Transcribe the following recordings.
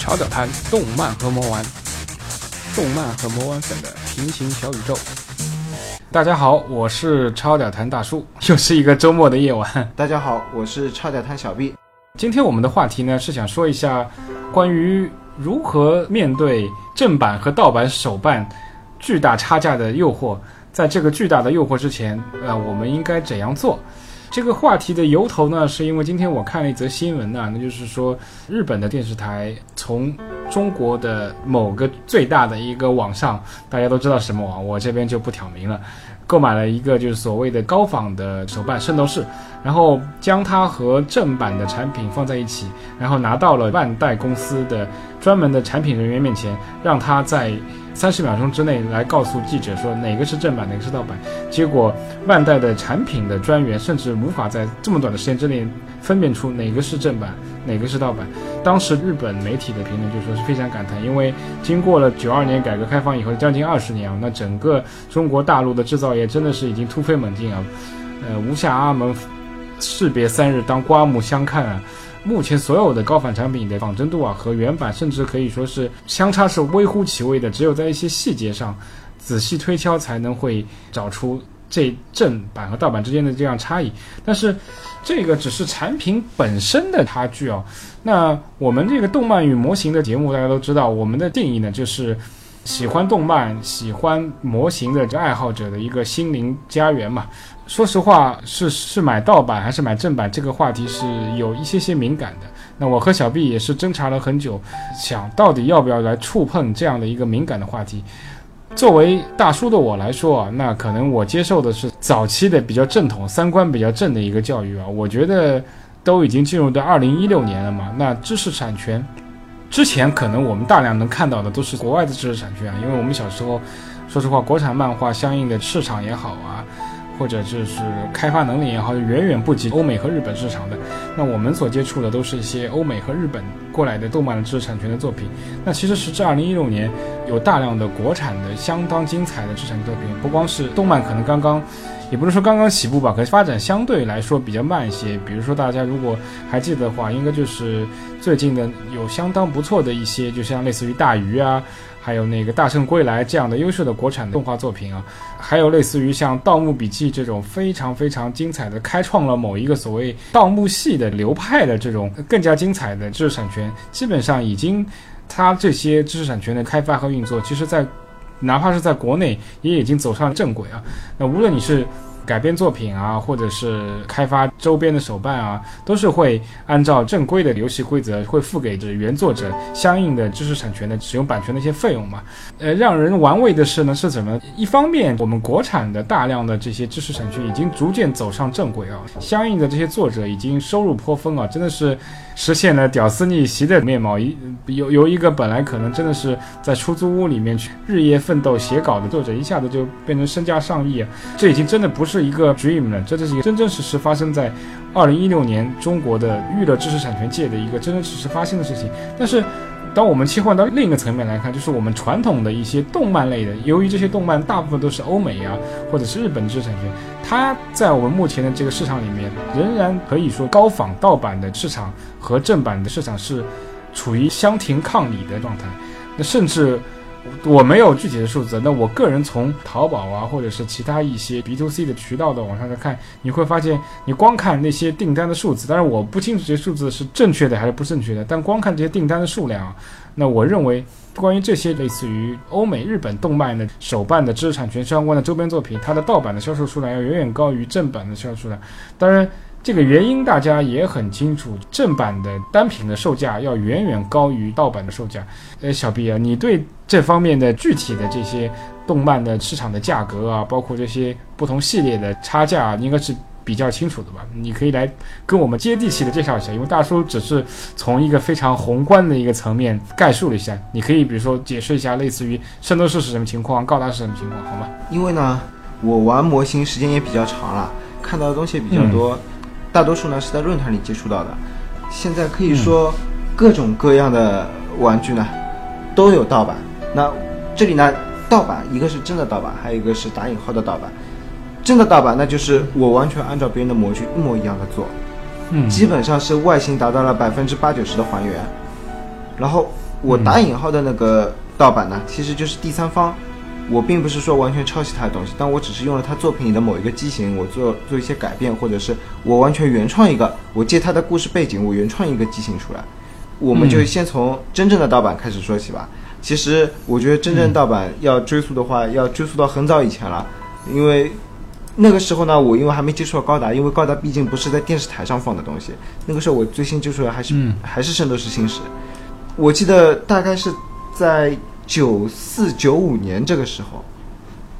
潮脚谈动漫和魔玩，动漫和魔玩粉的平行小宇宙。大家好，我是超屌谈大叔，又是一个周末的夜晚。大家好，我是超屌谈小 B。今天我们的话题呢是想说一下关于如何面对正版和盗版手办巨大差价的诱惑，在这个巨大的诱惑之前，呃，我们应该怎样做？这个话题的由头呢，是因为今天我看了一则新闻呢，那就是说日本的电视台从中国的某个最大的一个网上，大家都知道什么网，我这边就不挑明了，购买了一个就是所谓的高仿的手办圣斗士，然后将它和正版的产品放在一起，然后拿到了万代公司的专门的产品人员面前，让他在三十秒钟之内来告诉记者说哪个是正版，哪个是盗版。结果万代的产品的专员甚至无法在这么短的时间之内分辨出哪个是正版，哪个是盗版。当时日本媒体的评论就说是非常感叹，因为经过了九二年改革开放以后将近二十年啊，那整个中国大陆的制造业真的是已经突飞猛进啊，呃，无下阿门，士别三日当刮目相看啊。目前所有的高仿产品的仿真度啊，和原版甚至可以说是相差是微乎其微的，只有在一些细节上仔细推敲才能会找出这正版和盗版之间的这样差异。但是这个只是产品本身的差距哦。那我们这个动漫与模型的节目，大家都知道，我们的定义呢就是喜欢动漫、喜欢模型的这爱好者的一个心灵家园嘛。说实话，是是买盗版还是买正版，这个话题是有一些些敏感的。那我和小 B 也是侦查了很久，想到底要不要来触碰这样的一个敏感的话题。作为大叔的我来说啊，那可能我接受的是早期的比较正统、三观比较正的一个教育啊。我觉得都已经进入到二零一六年了嘛，那知识产权之前可能我们大量能看到的都是国外的知识产权啊，因为我们小时候，说实话，国产漫画相应的市场也好啊。或者就是开发能力也好，远远不及欧美和日本市场的。那我们所接触的都是一些欧美和日本过来的动漫的知识产权的作品。那其实时至二零一六年，有大量的国产的相当精彩的知识产权作品。不光是动漫，可能刚刚，也不是说刚刚起步吧，可是发展相对来说比较慢一些。比如说大家如果还记得的话，应该就是最近的有相当不错的一些，就像类似于大鱼啊。还有那个《大圣归来》这样的优秀的国产动画作品啊，还有类似于像《盗墓笔记》这种非常非常精彩的，开创了某一个所谓盗墓系的流派的这种更加精彩的知识产权，基本上已经，它这些知识产权的开发和运作，其实在哪怕是在国内也已经走上正轨啊。那无论你是。改编作品啊，或者是开发周边的手办啊，都是会按照正规的游戏规则，会付给这原作者相应的知识产权的使用版权的一些费用嘛。呃，让人玩味的是呢，是怎么？一方面，我们国产的大量的这些知识产权已经逐渐走上正轨啊，相应的这些作者已经收入颇丰啊，真的是实现了屌丝逆袭的面貌。一由由一个本来可能真的是在出租屋里面去日夜奋斗写稿的作者，一下子就变成身家上亿，这已经真的不是。一个 dream 了，这就是一个真真实实发生在二零一六年中国的娱乐知识产权界的一个真真实实发生的事情。但是，当我们切换到另一个层面来看，就是我们传统的一些动漫类的，由于这些动漫大部分都是欧美啊或者是日本知识产权，它在我们目前的这个市场里面，仍然可以说高仿盗版的市场和正版的市场是处于相庭抗礼的状态。那甚至。我没有具体的数字，那我个人从淘宝啊，或者是其他一些 B to C 的渠道的网上来看，你会发现，你光看那些订单的数字，当然我不清楚这些数字是正确的还是不正确的，但光看这些订单的数量，那我认为，关于这些类似于欧美、日本动漫的手办的知识产权相关的周边作品，它的盗版的销售数量要远远高于正版的销售数量，当然。这个原因大家也很清楚，正版的单品的售价要远远高于盗版的售价。呃，小毕啊，你对这方面的具体的这些动漫的市场的价格啊，包括这些不同系列的差价，应该是比较清楚的吧？你可以来跟我们接地气的介绍一下，因为大叔只是从一个非常宏观的一个层面概述了一下。你可以比如说解释一下，类似于圣斗士是什么情况，高达是什么情况，好吗？因为呢，我玩模型时间也比较长了，看到的东西也比较多。大多数呢是在论坛里接触到的，现在可以说各种各样的玩具呢都有盗版。那这里呢，盗版一个是真的盗版，还有一个是打引号的盗版。真的盗版那就是我完全按照别人的模具一模一样的做，嗯，基本上是外形达到了百分之八九十的还原。然后我打引号的那个盗版呢，其实就是第三方。我并不是说完全抄袭他的东西，但我只是用了他作品里的某一个机型，我做做一些改变，或者是我完全原创一个，我借他的故事背景，我原创一个机型出来。我们就先从真正的盗版开始说起吧。其实我觉得真正盗版要追溯的话，要追溯到很早以前了，因为那个时候呢，我因为还没接触到高达，因为高达毕竟不是在电视台上放的东西。那个时候我最先接触的还是、还是《圣斗士星矢》，我记得大概是在。九四九五年这个时候，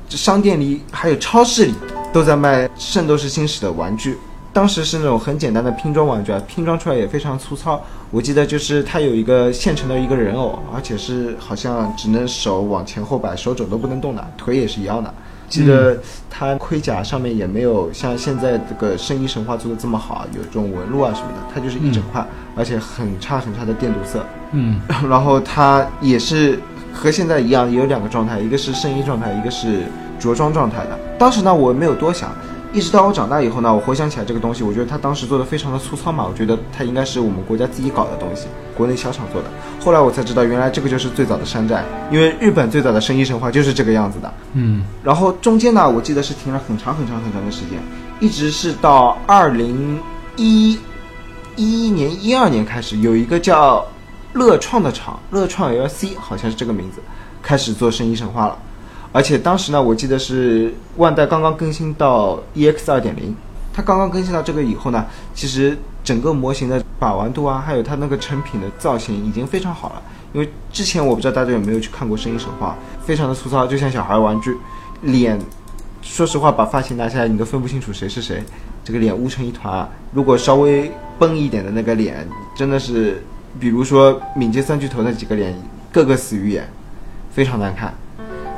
这商店里还有超市里都在卖《圣斗士星矢》的玩具。当时是那种很简单的拼装玩具啊，拼装出来也非常粗糙。我记得就是它有一个现成的一个人偶，而且是好像只能手往前后摆，手肘都不能动的，腿也是一样的。记得它盔甲上面也没有像现在这个《圣衣神话》做的这么好，有这种纹路啊什么的，它就是一整块，而且很差很差的电镀色。嗯，然后它也是。和现在一样，也有两个状态，一个是圣衣状态，一个是着装状态的。当时呢，我没有多想，一直到我长大以后呢，我回想起来这个东西，我觉得它当时做的非常的粗糙嘛，我觉得它应该是我们国家自己搞的东西，国内小厂做的。后来我才知道，原来这个就是最早的山寨，因为日本最早的圣衣神话就是这个样子的。嗯，然后中间呢，我记得是停了很长很长很长的时间，一直是到二零一一一年、一二年开始，有一个叫。乐创的厂，乐创 LC 好像是这个名字，开始做声音神话了。而且当时呢，我记得是万代刚刚更新到 EX 二点零，它刚刚更新到这个以后呢，其实整个模型的把玩度啊，还有它那个成品的造型已经非常好了。因为之前我不知道大家有没有去看过声音神话，非常的粗糙，就像小孩玩具，脸，说实话把发型拿下来你都分不清楚谁是谁，这个脸乌成一团。如果稍微崩一点的那个脸，真的是。比如说敏捷三巨头那几个脸，个个死鱼眼，非常难看。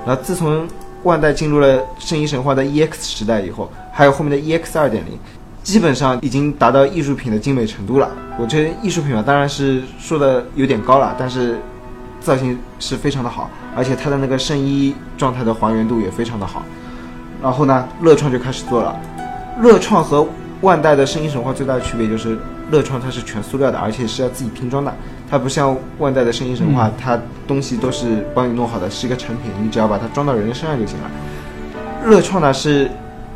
然后自从万代进入了圣衣神话的 EX 时代以后，还有后面的 EX 二点零，基本上已经达到艺术品的精美程度了。我觉得艺术品嘛，当然是说的有点高了，但是造型是非常的好，而且它的那个圣衣状态的还原度也非常的好。然后呢，乐创就开始做了。乐创和万代的圣衣神话最大的区别就是。乐创它是全塑料的，而且是要自己拼装的。它不像万代的圣衣神话，它东西都是帮你弄好的，是一个成品，你只要把它装到人身上就行了。乐创呢是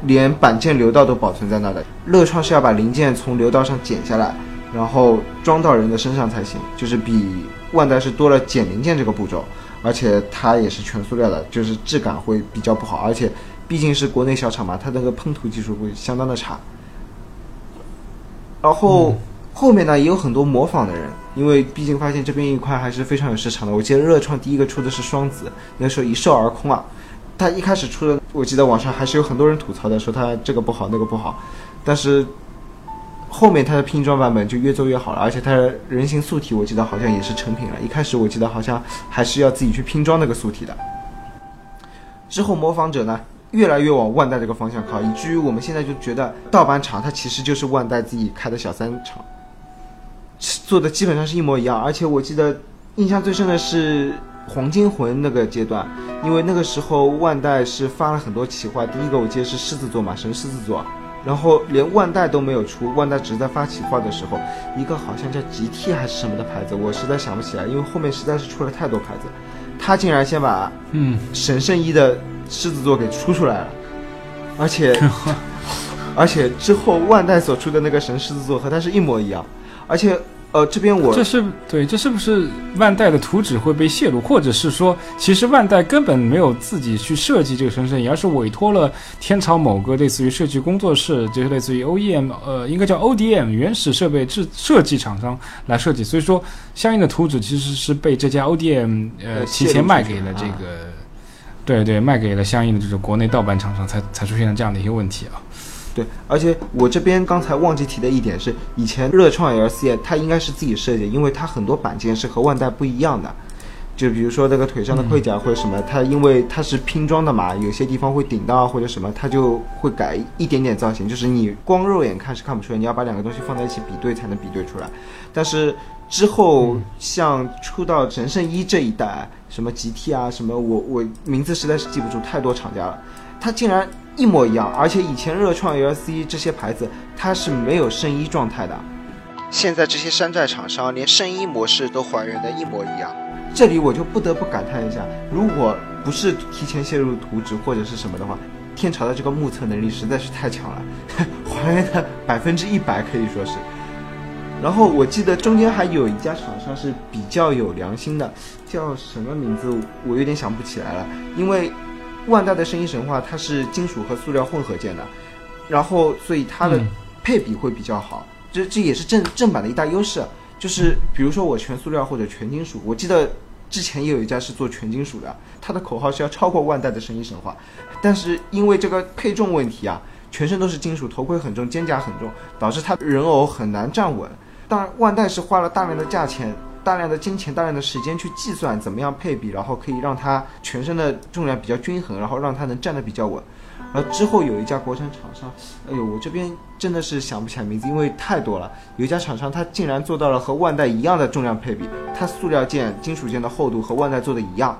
连板件流道都保存在那的。乐创是要把零件从流道上剪下来，然后装到人的身上才行，就是比万代是多了剪零件这个步骤，而且它也是全塑料的，就是质感会比较不好，而且毕竟是国内小厂嘛，它那个喷涂技术会相当的差。然后后面呢也有很多模仿的人，因为毕竟发现这边一块还是非常有市场的。我记得热创第一个出的是双子，那时候一售而空啊。他一开始出的，我记得网上还是有很多人吐槽的，说他这个不好那个不好。但是后面它的拼装版本就越做越好了，而且它的人形素体我记得好像也是成品了。一开始我记得好像还是要自己去拼装那个素体的。之后模仿者呢？越来越往万代这个方向靠，以至于我们现在就觉得盗版厂它其实就是万代自己开的小三厂，做的基本上是一模一样。而且我记得印象最深的是黄金魂那个阶段，因为那个时候万代是发了很多企划，第一个我记得是狮子座嘛，神狮子座，然后连万代都没有出，万代只是在发企划的时候，一个好像叫 GT 还是什么的牌子，我实在想不起来，因为后面实在是出了太多牌子，他竟然先把嗯神圣一的。狮子座给出出来了，而且 而且之后万代所出的那个神狮子座和它是一模一样，而且呃这边我这是对这是不是万代的图纸会被泄露，或者是说其实万代根本没有自己去设计这个神圣仪，而是委托了天朝某个类似于设计工作室，就是类似于 OEM 呃应该叫 ODM 原始设备制设计厂商来设计，所以说相应的图纸其实是被这家 ODM 呃提前卖给了这个。对对，卖给了相应的就是国内盗版厂商，才才出现了这样的一些问题啊。对，而且我这边刚才忘记提的一点是，以前热创 LC 它应该是自己设计，因为它很多板件是和万代不一样的。就比如说那个腿上的盔甲或者什么，它因为它是拼装的嘛，有些地方会顶到或者什么，它就会改一点点造型，就是你光肉眼看是看不出来，你要把两个东西放在一起比对才能比对出来。但是之后像出到神圣一这一代。什么 GT 啊，什么我我名字实在是记不住，太多厂家了，它竟然一模一样，而且以前热创 LC 这些牌子它是没有圣衣状态的，现在这些山寨厂商连圣衣模式都还原的一模一样。这里我就不得不感叹一下，如果不是提前泄露图纸或者是什么的话，天朝的这个目测能力实在是太强了，还原的百分之一百可以说是。然后我记得中间还有一家厂商是比较有良心的，叫什么名字我有点想不起来了。因为万代的圣衣神话它是金属和塑料混合件的，然后所以它的配比会比较好，这这也是正正版的一大优势。就是比如说我全塑料或者全金属，我记得之前也有一家是做全金属的，它的口号是要超过万代的生意神话，但是因为这个配重问题啊，全身都是金属，头盔很重，肩甲很重，导致他人偶很难站稳。当然，万代是花了大量的价钱、大量的金钱、大量的时间去计算怎么样配比，然后可以让它全身的重量比较均衡，然后让它能站得比较稳。然后之后有一家国产厂商，哎呦，我这边真的是想不起来名字，因为太多了。有一家厂商，他竟然做到了和万代一样的重量配比，它塑料件、金属件的厚度和万代做的一样。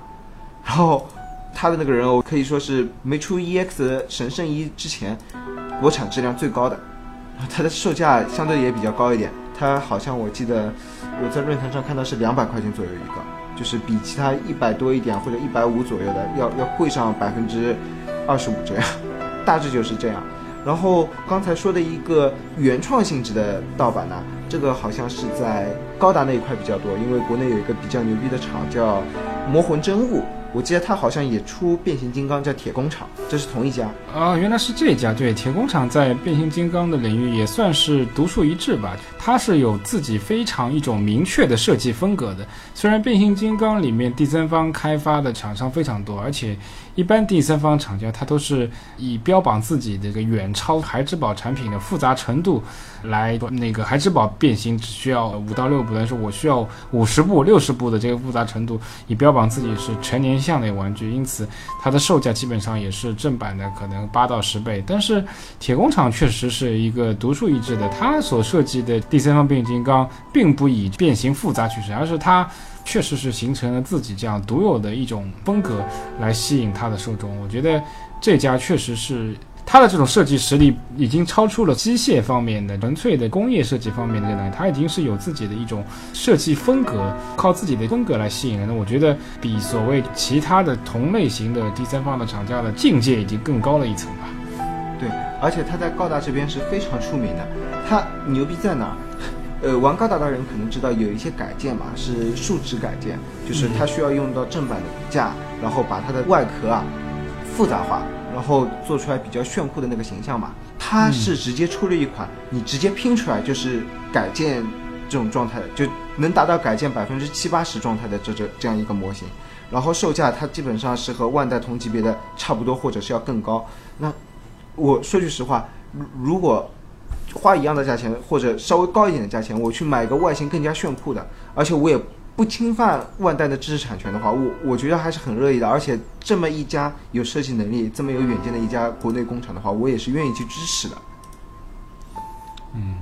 然后他的那个人偶可以说是没出 EX 神圣一之前，国产质量最高的，它的售价相对也比较高一点。它好像我记得我在论坛上看到是两百块钱左右一个，就是比其他一百多一点或者一百五左右的要要贵上百分之二十五这样，大致就是这样。然后刚才说的一个原创性质的盗版呢，这个好像是在高达那一块比较多，因为国内有一个比较牛逼的厂叫魔魂真物。我记得他好像也出变形金刚，叫铁工厂，这是同一家啊。原来是这家，对，铁工厂在变形金刚的领域也算是独树一帜吧。它是有自己非常一种明确的设计风格的。虽然变形金刚里面第三方开发的厂商非常多，而且一般第三方厂家它都是以标榜自己这个远超孩之宝产品的复杂程度。来那个孩之宝变形只需要五到六步，但是我需要五十步、六十步的这个复杂程度，以标榜自己是全年向类玩具，因此它的售价基本上也是正版的可能八到十倍。但是铁工厂确实是一个独树一帜的，它所设计的第三方变形金刚并不以变形复杂取胜，而是它确实是形成了自己这样独有的一种风格来吸引它的受众。我觉得这家确实是。它的这种设计实力已经超出了机械方面的纯粹的工业设计方面的这个能，它已经是有自己的一种设计风格，靠自己的风格来吸引人。那我觉得比所谓其他的同类型的第三方的厂家的境界已经更高了一层吧。对，而且它在高达这边是非常出名的。它牛逼在哪？呃，玩高达的人可能知道有一些改建嘛，是树脂改建，就是它需要用到正版的骨架，然后把它的外壳啊复杂化。然后做出来比较炫酷的那个形象嘛，它是直接出了一款，你直接拼出来就是改建这种状态的，就能达到改建百分之七八十状态的这这这样一个模型。然后售价它基本上是和万代同级别的差不多，或者是要更高。那我说句实话，如果花一样的价钱或者稍微高一点的价钱，我去买一个外形更加炫酷的，而且我也。不侵犯万代的知识产权的话，我我觉得还是很乐意的。而且这么一家有设计能力、这么有远见的一家国内工厂的话，我也是愿意去支持的。嗯，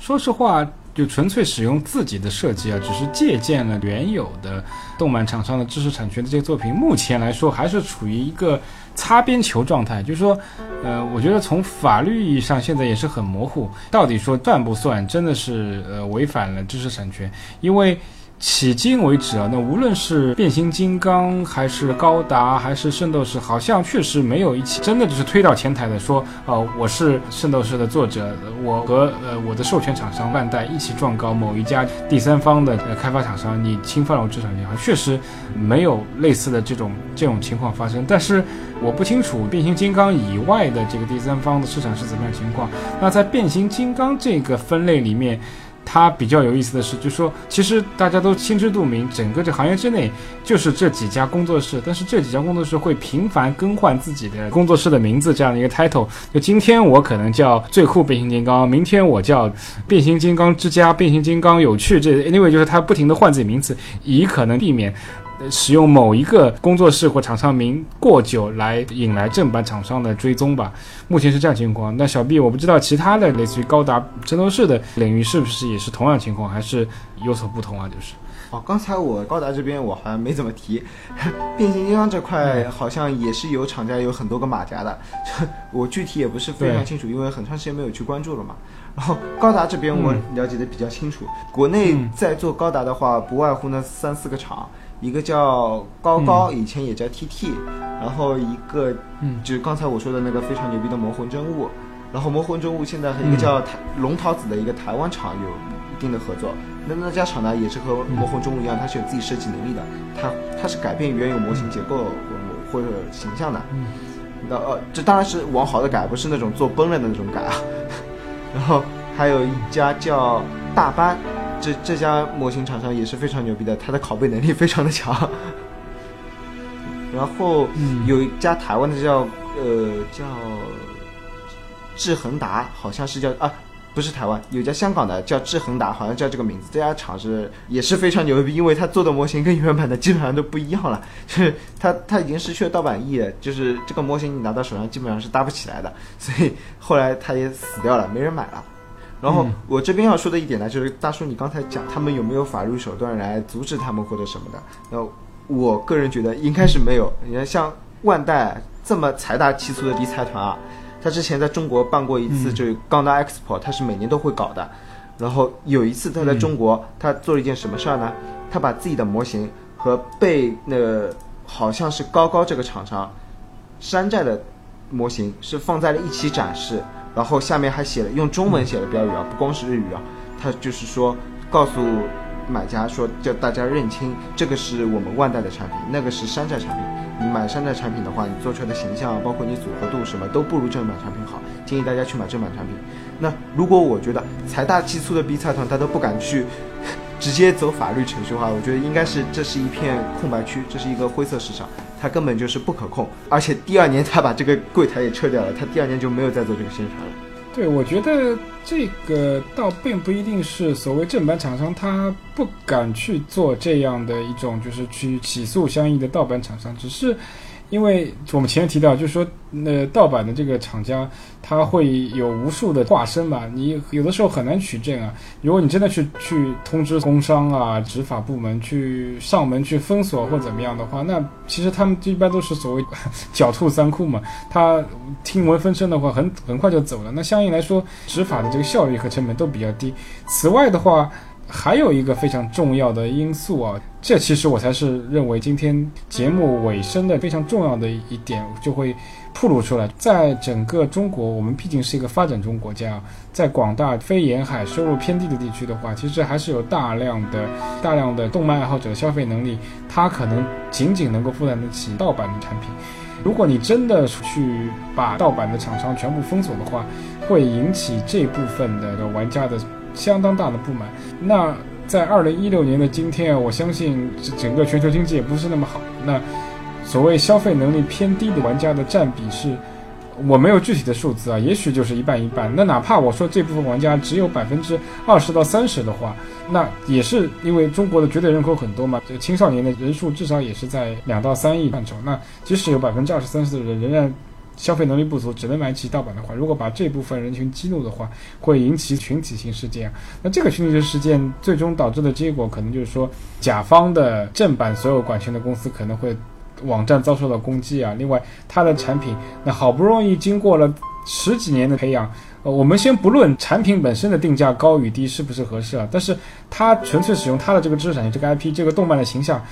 说实话，就纯粹使用自己的设计啊，只是借鉴了原有的动漫厂商的知识产权的这个作品，目前来说还是处于一个擦边球状态。就是说，呃，我觉得从法律意义上现在也是很模糊，到底说算不算，真的是呃违反了知识产权，因为。迄今为止啊，那无论是变形金刚还是高达还是圣斗士，好像确实没有一起真的就是推到前台的说，哦，我是圣斗士的作者，我和呃我的授权厂商万代一起状告某一家第三方的呃开发厂商，你侵犯了我知识产权，确实没有类似的这种这种情况发生。但是我不清楚变形金刚以外的这个第三方的市场是怎么样情况。那在变形金刚这个分类里面。它比较有意思的是，就说其实大家都心知肚明，整个这行业之内就是这几家工作室，但是这几家工作室会频繁更换自己的工作室的名字，这样的一个 title。就今天我可能叫最酷变形金刚，明天我叫变形金刚之家，变形金刚有趣。这 anyway 就是它不停的换自己名字，以可能避免。使用某一个工作室或厂商名过久来引来正版厂商的追踪吧，目前是这样情况。那小 B 我不知道其他的类似于高达、圣斗士的领域是不是也是同样情况，还是有所不同啊？就是，哦，刚才我高达这边我好像没怎么提，变形金刚这块好像也是有厂家有很多个马甲的，我具体也不是非常清楚，因为很长时间没有去关注了嘛。然后高达这边我了解的比较清楚，国内在做高达的话，不外乎那三四个厂，一个叫高高，以前也叫 TT，然后一个就是刚才我说的那个非常牛逼的魔魂真物，然后魔魂真物现在和一个叫台龙桃子的一个台湾厂有一定的合作。那那家厂呢，也是和魔魂真物一样，它是有自己设计能力的，它它是改变原有模型结构或者形象的。那呃，这当然是往好的改，不是那种做崩了的那种改啊。然后还有一家叫大班，这这家模型厂商也是非常牛逼的，它的拷贝能力非常的强。然后有一家台湾的叫呃叫智恒达，好像是叫啊不是台湾，有家香港的叫智恒达，好像叫这个名字。这家厂是也是非常牛逼，因为它做的模型跟原版的基本上都不一样了，就是它它已经失去了盗版意义，就是这个模型你拿到手上基本上是搭不起来的，所以后来它也死掉了，没人买了。然后我这边要说的一点呢，就是大叔你刚才讲他们有没有法律手段来阻止他们或者什么的？那我个人觉得应该是没有。你看像万代这么财大气粗的理财团啊。他之前在中国办过一次，就是钢达 Expo，他是每年都会搞的。然后有一次他在中国，他做了一件什么事儿呢？他把自己的模型和被那个好像是高高这个厂商山寨的模型是放在了一起展示，然后下面还写了用中文写的标语啊，不光是日语啊，他就是说告诉买家说叫大家认清这个是我们万代的产品，那个是山寨产品。你买山寨产品的话，你做出来的形象，包括你组合度什么都不如正版产品好。建议大家去买正版产品。那如果我觉得财大气粗的 B 财团他都不敢去直接走法律程序的话，我觉得应该是这是一片空白区，这是一个灰色市场，它根本就是不可控。而且第二年他把这个柜台也撤掉了，他第二年就没有再做这个宣传了。对，我觉得这个倒并不一定是所谓正版厂商他不敢去做这样的一种，就是去起诉相应的盗版厂商，只是。因为我们前面提到，就是说，那盗版的这个厂家，他会有无数的化身嘛，你有的时候很难取证啊。如果你真的去去通知工商啊、执法部门去上门去封锁或怎么样的话，那其实他们一般都是所谓狡兔三窟嘛。他听闻风声的话，很很快就走了。那相应来说，执法的这个效率和成本都比较低。此外的话，还有一个非常重要的因素啊，这其实我才是认为今天节目尾声的非常重要的一点，就会暴露出来。在整个中国，我们毕竟是一个发展中国家，在广大非沿海、收入偏低的地区的话，其实还是有大量的、大量的动漫爱好者的消费能力，他可能仅仅能够负担得起盗版的产品。如果你真的去把盗版的厂商全部封锁的话，会引起这部分的玩家的。相当大的不满。那在二零一六年的今天啊，我相信整个全球经济也不是那么好。那所谓消费能力偏低的玩家的占比是，我没有具体的数字啊，也许就是一半一半。那哪怕我说这部分玩家只有百分之二十到三十的话，那也是因为中国的绝对人口很多嘛，这青少年的人数至少也是在两到三亿范畴。那即使有百分之二十三十的人仍然。消费能力不足，只能买起盗版的话，如果把这部分人群激怒的话，会引起群体性事件。那这个群体性事件最终导致的结果，可能就是说，甲方的正版所有管权的公司可能会网站遭受到攻击啊。另外，它的产品那好不容易经过了十几年的培养，呃，我们先不论产品本身的定价高与低是不是合适啊，但是它纯粹使用它的这个知识产权、这个 IP、这个动漫的形象，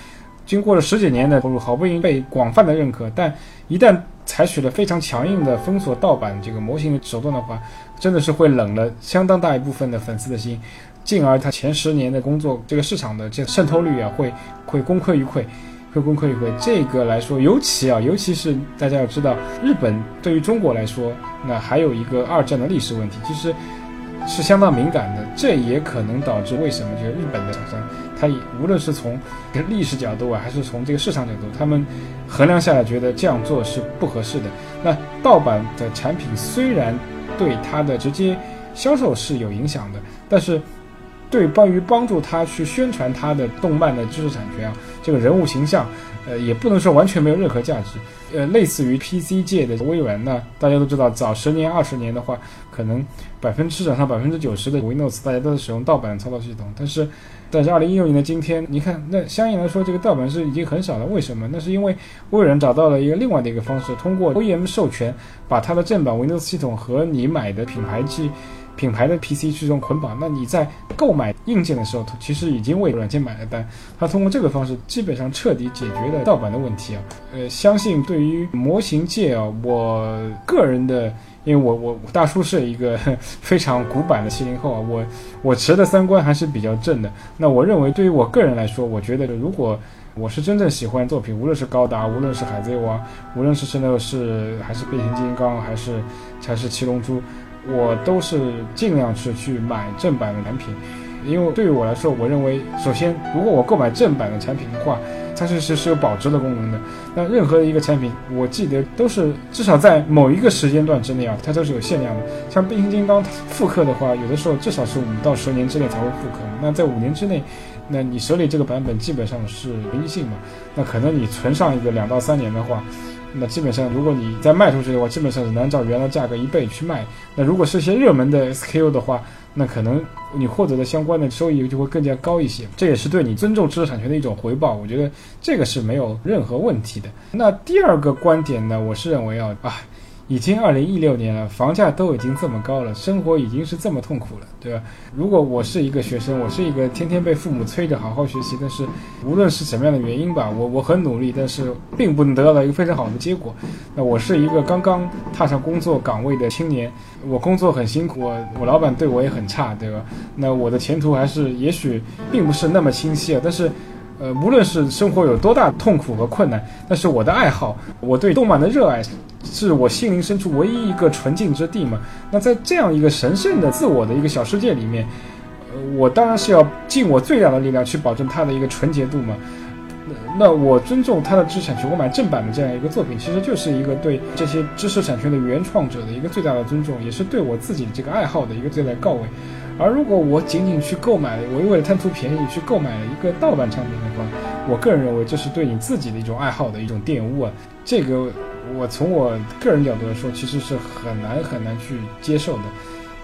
经过了十几年的投入，好不容易被广泛的认可，但一旦采取了非常强硬的封锁盗版这个模型的手段的话，真的是会冷了相当大一部分的粉丝的心，进而他前十年的工作这个市场的这个渗透率啊，会会功亏一篑，会功亏一篑。这个来说，尤其啊，尤其是大家要知道，日本对于中国来说，那还有一个二战的历史问题，其实是相当敏感的。这也可能导致为什么就是日本的厂商。他无论是从历史角度啊，还是从这个市场角度，他们衡量下来觉得这样做是不合适的。那盗版的产品虽然对它的直接销售是有影响的，但是对关于帮助他去宣传他的动漫的知识产权啊，这个人物形象，呃，也不能说完全没有任何价值。呃，类似于 PC 界的微软呢，大家都知道，早十年、二十年的话，可能百分市场上百分之九十的 Windows 大家都是使用盗版操作系统。但是，但是二零一六年的今天，你看，那相应来说，这个盗版是已经很少了。为什么？那是因为微软找到了一个另外的一个方式，通过 OEM 授权，把它的正版 Windows 系统和你买的品牌机。品牌的 PC 去这种捆绑，那你在购买硬件的时候，其实已经为软件买了单。它通过这个方式，基本上彻底解决了盗版的问题啊。呃，相信对于模型界啊，我个人的，因为我我大叔是一个 非常古板的七零后啊，我我持的三观还是比较正的。那我认为，对于我个人来说，我觉得如果我是真正喜欢作品，无论是高达，无论是海贼王，无论是圣斗士，还是变形金刚，还是还是七龙珠。我都是尽量是去买正版的产品，因为对于我来说，我认为首先，如果我购买正版的产品的话，它是是是有保值的功能的。那任何一个产品，我记得都是至少在某一个时间段之内啊，它都是有限量的。像变形金刚复刻的话，有的时候至少是五到十年之内才会复刻。那在五年之内，那你手里这个版本基本上是唯一性嘛？那可能你存上一个两到三年的话。那基本上，如果你再卖出去的话，基本上是按照原来价格一倍去卖。那如果是些热门的 SKU 的话，那可能你获得的相关的收益就会更加高一些。这也是对你尊重知识产权的一种回报。我觉得这个是没有任何问题的。那第二个观点呢，我是认为啊啊。已经二零一六年了，房价都已经这么高了，生活已经是这么痛苦了，对吧？如果我是一个学生，我是一个天天被父母催着好好学习，但是无论是什么样的原因吧，我我很努力，但是并不能得到一个非常好的结果。那我是一个刚刚踏上工作岗位的青年，我工作很辛苦，我我老板对我也很差，对吧？那我的前途还是也许并不是那么清晰啊。但是，呃，无论是生活有多大痛苦和困难，但是我的爱好，我对动漫的热爱。是我心灵深处唯一一个纯净之地嘛？那在这样一个神圣的自我的一个小世界里面，呃，我当然是要尽我最大的力量去保证它的一个纯洁度嘛。那我尊重它的知识产权，我买正版的这样一个作品，其实就是一个对这些知识产权的原创者的一个最大的尊重，也是对我自己这个爱好的一个最大告慰。而如果我仅仅去购买，我又为了贪图便宜去购买了一个盗版产品的话，我个人认为这是对你自己的一种爱好的一种玷污啊，这个。我从我个人角度来说，其实是很难很难去接受的，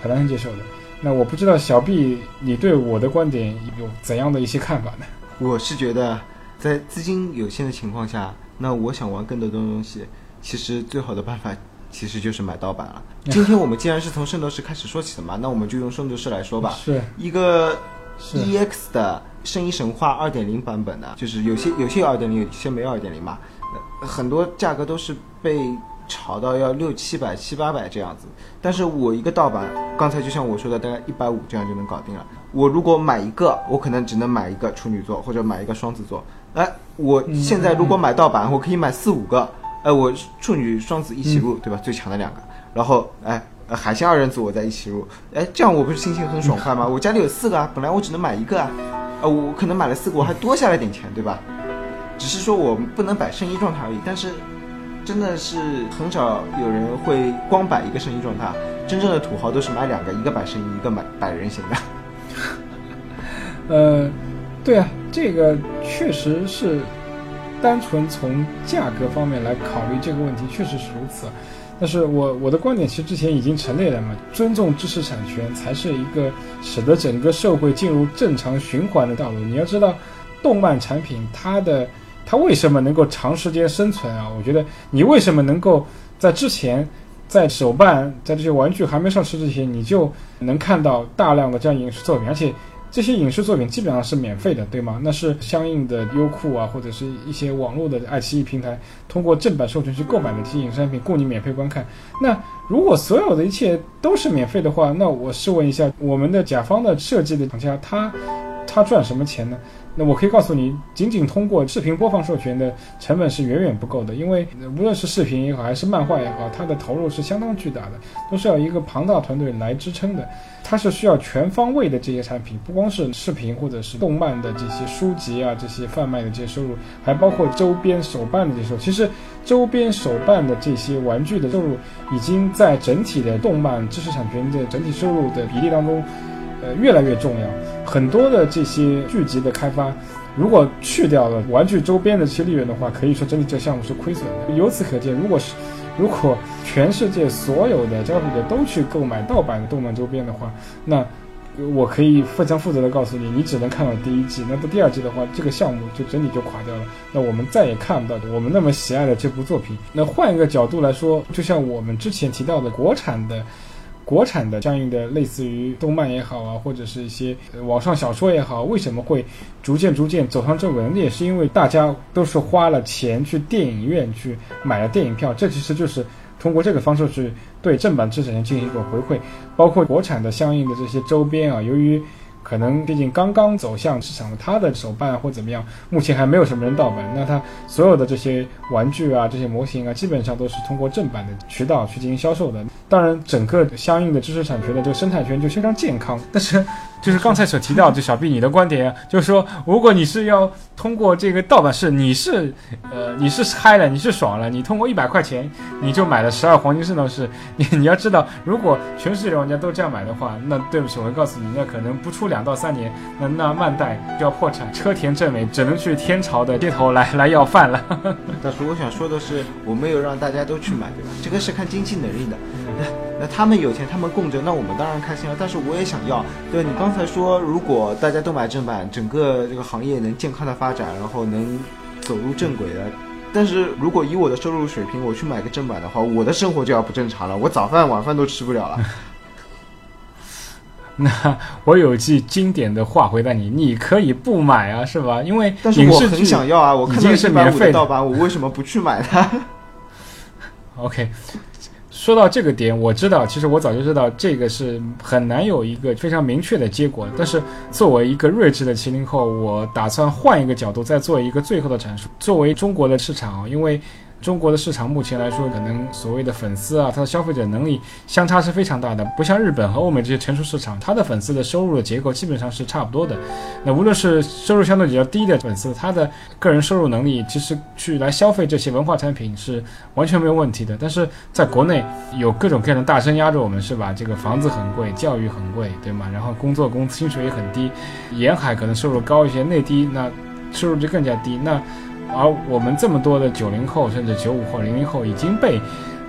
很难接受的。那我不知道小 B，你对我的观点有怎样的一些看法呢？我是觉得，在资金有限的情况下，那我想玩更多的东西，其实最好的办法其实就是买盗版了。今天我们既然是从圣斗士开始说起的嘛，那我们就用圣斗士来说吧。是一个 EX 的圣衣神话二点零版本的，就是有些有些有二点零，有些没有二点零嘛。很多价格都是被炒到要六七百、七八百这样子，但是我一个盗版，刚才就像我说的，大概一百五这样就能搞定了。我如果买一个，我可能只能买一个处女座或者买一个双子座。哎，我现在如果买盗版，我可以买四五个，哎，我处女、双子一起入，对吧？最强的两个，然后哎，海鲜二人组我再一起入，哎，这样我不是心情很爽快吗？我家里有四个啊，本来我只能买一个啊，呃，我可能买了四个，我还多下来点钱，对吧？只是说我们不能摆圣衣状态而已，但是真的是很少有人会光摆一个圣衣状态，真正的土豪都是买两个，一个摆圣衣，一个买摆人形的。呃，对啊，这个确实是单纯从价格方面来考虑这个问题，确实是如此。但是我我的观点其实之前已经陈列了嘛，尊重知识产权才是一个使得整个社会进入正常循环的道路。你要知道，动漫产品它的。它为什么能够长时间生存啊？我觉得你为什么能够在之前，在手办在这些玩具还没上市之前，你就能看到大量的这样影视作品，而且这些影视作品基本上是免费的，对吗？那是相应的优酷啊，或者是一些网络的爱奇艺平台通过正版授权去购买的这些影视产品，供你免费观看。那如果所有的一切都是免费的话，那我试问一下，我们的甲方的设计的厂家，他他赚什么钱呢？那我可以告诉你，仅仅通过视频播放授权的成本是远远不够的，因为无论是视频也好，还是漫画也好，它的投入是相当巨大的，都是要一个庞大团队来支撑的。它是需要全方位的这些产品，不光是视频或者是动漫的这些书籍啊，这些贩卖的这些收入，还包括周边手办的这些收入。其实，周边手办的这些玩具的收入，已经在整体的动漫知识产权的整体收入的比例当中。呃，越来越重要。很多的这些剧集的开发，如果去掉了玩具周边的这些利润的话，可以说整体这项目是亏损的。由此可见，如果是如果全世界所有的消费者都去购买盗版的动漫周边的话，那我可以非常负责的告诉你，你只能看到第一季。那到第二季的话，这个项目就整体就垮掉了。那我们再也看不到我们那么喜爱的这部作品。那换一个角度来说，就像我们之前提到的国产的。国产的相应的类似于动漫也好啊，或者是一些网上小说也好，为什么会逐渐逐渐走上正轨？那也是因为大家都是花了钱去电影院去买了电影票，这其实就是通过这个方式去对正版制作人进行一个回馈，包括国产的相应的这些周边啊，由于。可能毕竟刚刚走向市场的，它的手办或怎么样，目前还没有什么人盗版。那它所有的这些玩具啊、这些模型啊，基本上都是通过正版的渠道去进行销售的。当然，整个相应的知识产权的这个生态圈就非常健康。但是，就是刚才所提到，就小 B 你的观点，就是说，如果你是要通过这个盗版是，你是呃你是嗨了，你是爽了，你通过一百块钱你就买了十二黄金圣斗士，你你要知道，如果全世界玩家都这样买的话，那对不起，我会告诉你，那可能不出两。到三年，那那万代就要破产，车田正美只能去天朝的街头来来要饭了。但是我想说的是，我没有让大家都去买，对吧？这个是看经济能力的。那那他们有钱，他们供着，那我们当然开心了。但是我也想要。对你刚才说，如果大家都买正版，整个这个行业能健康的发展，然后能走入正轨的。但是如果以我的收入水平，我去买个正版的话，我的生活就要不正常了，我早饭晚饭都吃不了了。那我有句经典的话回答你：你可以不买啊，是吧？因为但是我很想要啊，我看到是免费盗版，我为什么不去买它？OK，说到这个点，我知道，其实我早就知道这个是很难有一个非常明确的结果。但是作为一个睿智的七零后，我打算换一个角度，再做一个最后的阐述。作为中国的市场，因为。中国的市场目前来说，可能所谓的粉丝啊，它的消费者能力相差是非常大的，不像日本和欧美这些成熟市场，它的粉丝的收入的结构基本上是差不多的。那无论是收入相对比较低的粉丝，他的个人收入能力其实去来消费这些文化产品是完全没有问题的。但是在国内有各种各样的大山压着我们，是吧？这个房子很贵，教育很贵，对吗？然后工作工资薪水也很低，沿海可能收入高一些，内地那收入就更加低。那而我们这么多的九零后，甚至九五后、零零后，已经被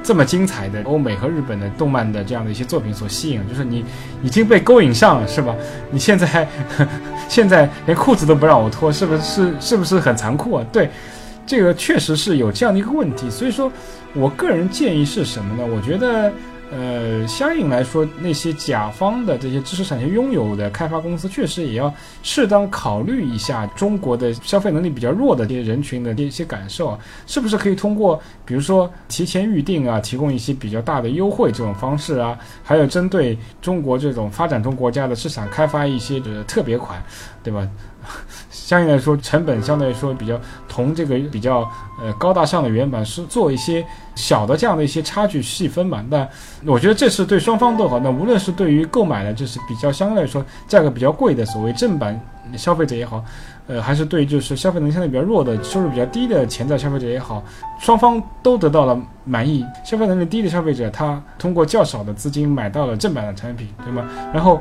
这么精彩的欧美和日本的动漫的这样的一些作品所吸引，就是你已经被勾引上了，是吧？你现在现在连裤子都不让我脱，是不是？是不是很残酷啊？对，这个确实是有这样的一个问题。所以说我个人建议是什么呢？我觉得。呃，相应来说，那些甲方的这些知识产权拥有的开发公司，确实也要适当考虑一下中国的消费能力比较弱的这些人群的一些感受，是不是可以通过比如说提前预定啊，提供一些比较大的优惠这种方式啊，还有针对中国这种发展中国家的市场开发一些的特别款，对吧？相应来说，成本相对来说比较同这个比较呃高大上的原版是做一些小的这样的一些差距细分嘛。那我觉得这是对双方都好。那无论是对于购买的就是比较相对来说价格比较贵的所谓正版消费者也好，呃，还是对就是消费能力相对比较弱的收入比较低的潜在消费者也好，双方都得到了满意。消费能力低的消费者他通过较少的资金买到了正版的产品，对吗？然后。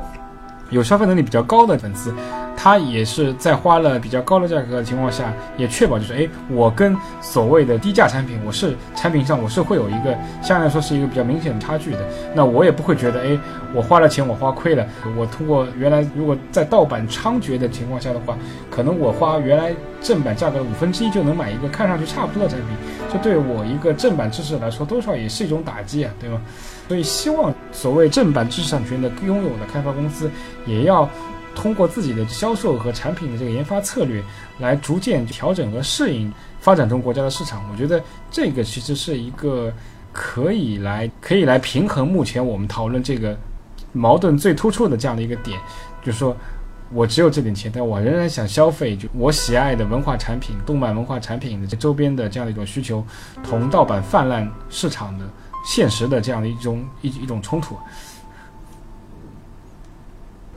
有消费能力比较高的粉丝，他也是在花了比较高的价格的情况下，也确保就是，哎，我跟所谓的低价产品，我是产品上我是会有一个相对来说是一个比较明显的差距的。那我也不会觉得，哎，我花了钱我花亏了。我通过原来如果在盗版猖獗的情况下的话，可能我花原来正版价格五分之一就能买一个看上去差不多的产品，这对我一个正版知识来说，多少也是一种打击啊，对吗？所以，希望所谓正版知识产权的拥有的开发公司，也要通过自己的销售和产品的这个研发策略，来逐渐调整和适应发展中国家的市场。我觉得这个其实是一个可以来可以来平衡目前我们讨论这个矛盾最突出的这样的一个点，就是说我只有这点钱，但我仍然想消费就我喜爱的文化产品、动漫文化产品的这周边的这样的一种需求，同盗版泛滥市场的。现实的这样的一种一一种冲突，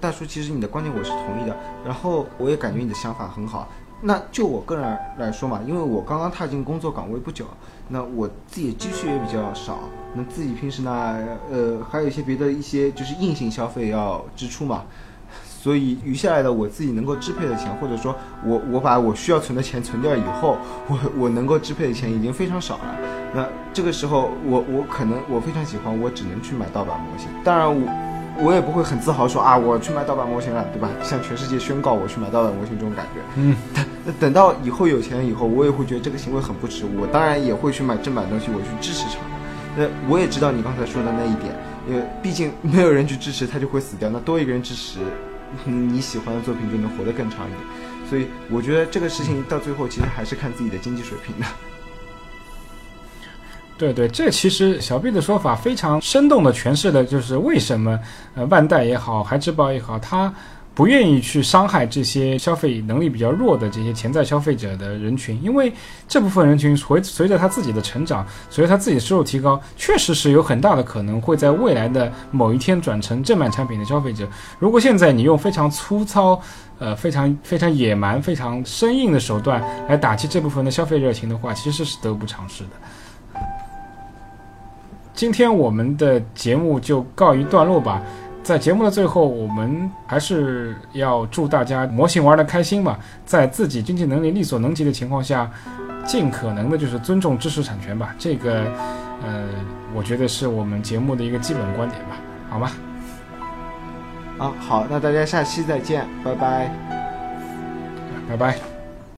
大叔，其实你的观点我是同意的，然后我也感觉你的想法很好。那就我个人来说嘛，因为我刚刚踏进工作岗位不久，那我自己积蓄也比较少，那自己平时呢，呃，还有一些别的一些就是硬性消费要支出嘛。所以余下来的我自己能够支配的钱，或者说我我把我需要存的钱存掉以后，我我能够支配的钱已经非常少了。那这个时候，我我可能我非常喜欢，我只能去买盗版模型。当然我。我也不会很自豪说啊，我去买盗版模型了，对吧？向全世界宣告我去买盗版模型这种感觉。嗯，那等到以后有钱以后，我也会觉得这个行为很不值。我当然也会去买正版东西，我去支持厂。那我也知道你刚才说的那一点，因为毕竟没有人去支持，他就会死掉。那多一个人支持，你喜欢的作品就能活得更长一点。所以我觉得这个事情到最后其实还是看自己的经济水平的。对对，这其实小 B 的说法非常生动的诠释了，就是为什么呃万代也好，孩之宝也好，他不愿意去伤害这些消费能力比较弱的这些潜在消费者的人群，因为这部分人群随随着他自己的成长，随着他自己的收入提高，确实是有很大的可能会在未来的某一天转成正版产品的消费者。如果现在你用非常粗糙、呃非常非常野蛮、非常生硬的手段来打击这部分的消费热情的话，其实是得不偿失的。今天我们的节目就告一段落吧。在节目的最后，我们还是要祝大家模型玩的开心嘛，在自己经济能力力所能及的情况下，尽可能的就是尊重知识产权吧。这个，呃，我觉得是我们节目的一个基本观点吧。好吗？啊，好，那大家下期再见，拜拜，拜拜。